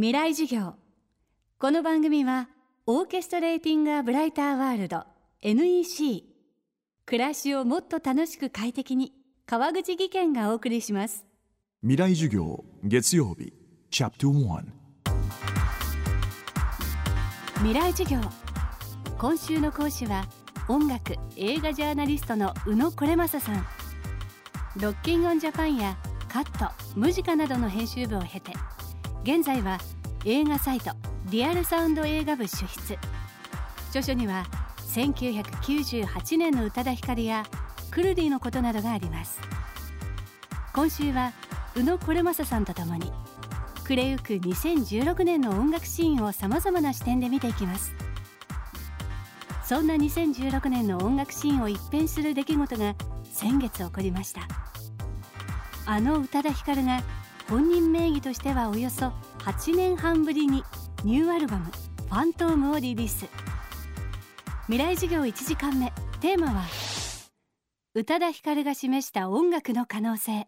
未来授業。この番組はオーケストレーティング・ア・ブライター・ワールド NEC 暮らしをもっと楽しく快適に川口義賢がお送りします。未来授業月曜日チャプター未来授業。今週の講師は音楽映画ジャーナリストの宇野これ正さん。ロッキンオンジャパンやカットムジカなどの編集部を経て現在は映画サイトリアルサウンド映画部主筆。著書には1998年の宇多田ヒカルやクルディのことなどがあります。今週は宇野これ正さんとともに暮れゆく2016年の音楽シーンをさまざまな視点で見ていきます。そんな2016年の音楽シーンを一変する出来事が先月起こりました。あの宇多田ヒカルが本人名義としてはおよそ8年半ぶりにニューアルバム「ファントーム」をリリース。未来授業1時間目。テーマは宇多田ヒカルが示した音楽の可能性。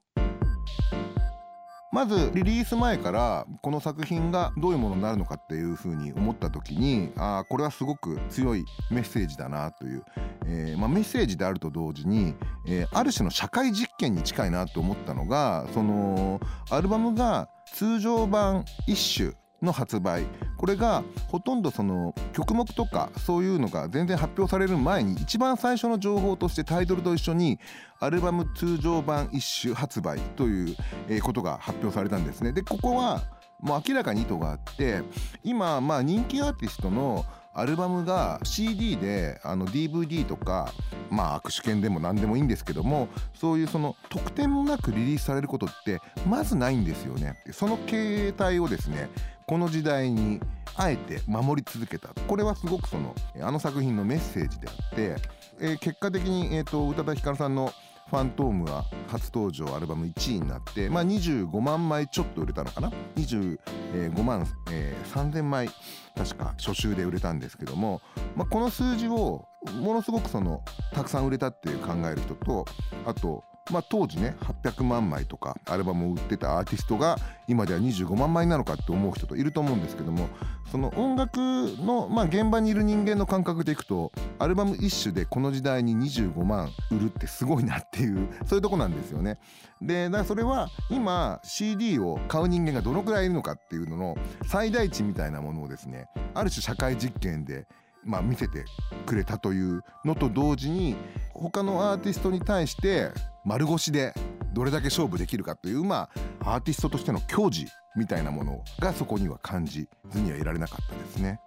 まずリリース前からこの作品がどういうものになるのかっていうふうに思った時にあこれはすごく強いメッセージだなという、えーまあ、メッセージであると同時に、えー、ある種の社会実験に近いなと思ったのがそのアルバムが通常版一種の発売。これがほとんどその曲目とかそういうのが全然発表される前に一番最初の情報としてタイトルと一緒にアルバム通常版一種発売ということが発表されたんですね。でここはもう明らかに意図があって今まあ人気アーティストのアルバムが CD であの DVD とかまあ握手券でも何でもいいんですけどもそういうその特典もなくリリースされることってまずないんですよね。その形態をですねこの時代にあえて守り続けた。これはすごくそのあの作品のメッセージであって、えー、結果的に、えーと、宇多田ヒカルさんのファントームは初登場アルバム1位になって、まあ、25万枚ちょっと売れたのかな？25万、えー、3000枚確か初週で売れたんですけども、まあ、この数字をものすごくそのたくさん売れたっていう考える人とあとまあ、当時ね800万枚とかアルバムを売ってたアーティストが今では25万枚なのかって思う人といると思うんですけどもその音楽の、まあ、現場にいる人間の感覚でいくとアルバム一種でこの時代に25万売るってすごいなっていうそういうとこなんですよね。でだからそれは今 CD を買う人間がどのくらいいるのかっていうのの最大値みたいなものをですねある種社会実験でまあ、見せてくれたというのと同時に他のアーティストに対して丸腰でどれだけ勝負できるかというまあアーティストとしての矜持みたいなものがそこには感じずにはいられなかったですね。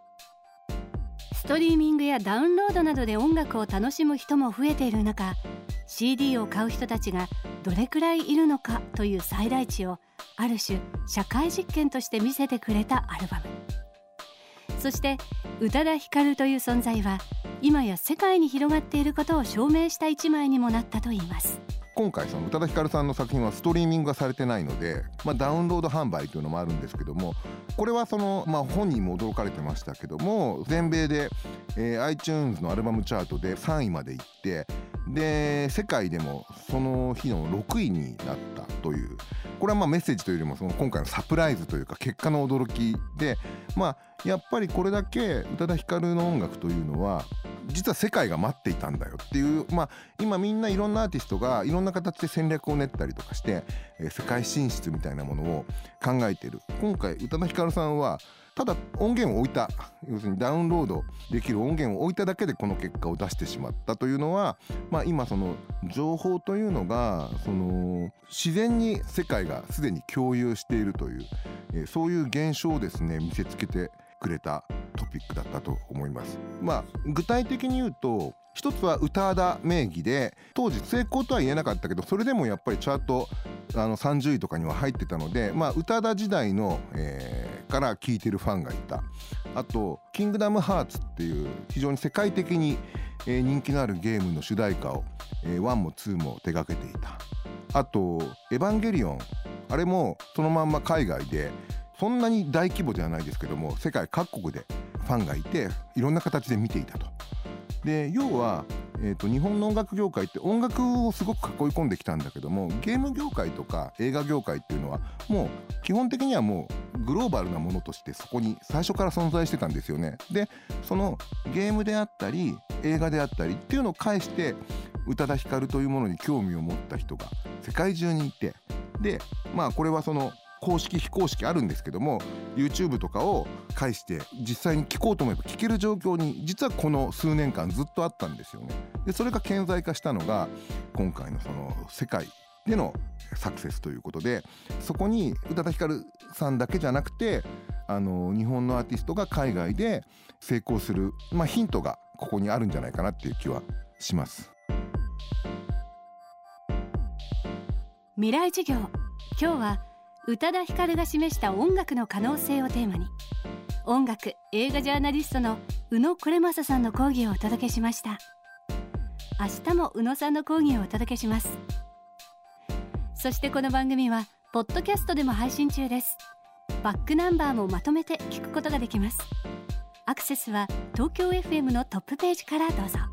ストリーミングやダウンロードなどで音楽を楽しむ人も増えている中 CD を買う人たちがどれくらいいるのかという最大値をある種社会実験として見せてくれたアルバムそして宇多田ヒカルという存在は今や世界に広がっていることを証明した一枚にもなったといいます今回その宇多田ヒカルさんの作品はストリーミングがされてないので、まあ、ダウンロード販売というのもあるんですけどもこれはその、まあ、本人も驚かれてましたけども全米で、えー、iTunes のアルバムチャートで3位までいってで世界でもその日の6位になったというこれはまあメッセージというよりもその今回のサプライズというか結果の驚きでまあやっぱりこれだけ宇多田ヒカルの音楽というのは実は世界が待っていたんだよっていうまあ今みんないろんなアーティストがいろんな形で戦略を練ったりとかして、えー、世界進出みたいなものを考えている。今回宇多田ヒカルさんはただ音源を置いた。要するにダウンロードできる音源を置いただけでこの結果を出してしまったというのは、まあ、今その情報というのがその自然に世界がすでに共有しているという、えー、そういう現象をですね見せつけてくれたトピックだったと思います。まあ、具体的に言うと一つは歌田名義で当時成功とは言えなかったけどそれでもやっぱりチャートあの30位とかには入ってたので、まあ、宇多田時代の、えー、から聴いてるファンがいた。あと「キングダムハーツ」っていう非常に世界的に、えー、人気のあるゲームの主題歌を、えー、1も2も手がけていた。あと「エヴァンゲリオン」あれもそのまんま海外でそんなに大規模ではないですけども世界各国でファンがいていろんな形で見ていたと。で要は、えー、と日本の音楽業界って音楽をすごく囲い込んできたんだけどもゲーム業界とか映画業界っていうのはもう基本的にはもうグローバルなものとしてそこに最初から存在してたんですよね。でそのゲームであったり映画であったりっていうのを介して宇多田ヒカルというものに興味を持った人が世界中にいてでまあこれはその公式非公式あるんですけども YouTube とかを介して実際に聞こうと思えば聞ける状況に実はこの数年間ずっとあったんですよね。でそれが顕在化したのが今回のその世界でのサクセスということでそこに宇多田ヒカルさんだけじゃなくてあの日本のアーティストが海外で成功する、まあ、ヒントがここにあるんじゃないかなっていう気はします。未来授業今日は宇多田ヒカルが示した音楽の可能性をテーマに音楽映画ジャーナリストの宇野これまささんの講義をお届けしました。明日も宇野さんの講義をお届けします。そしてこの番組はポッドキャストでも配信中です。バックナンバーもまとめて聞くことができます。アクセスは東京 FM のトップページからどうぞ。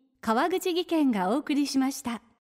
川口技研がお送りしました。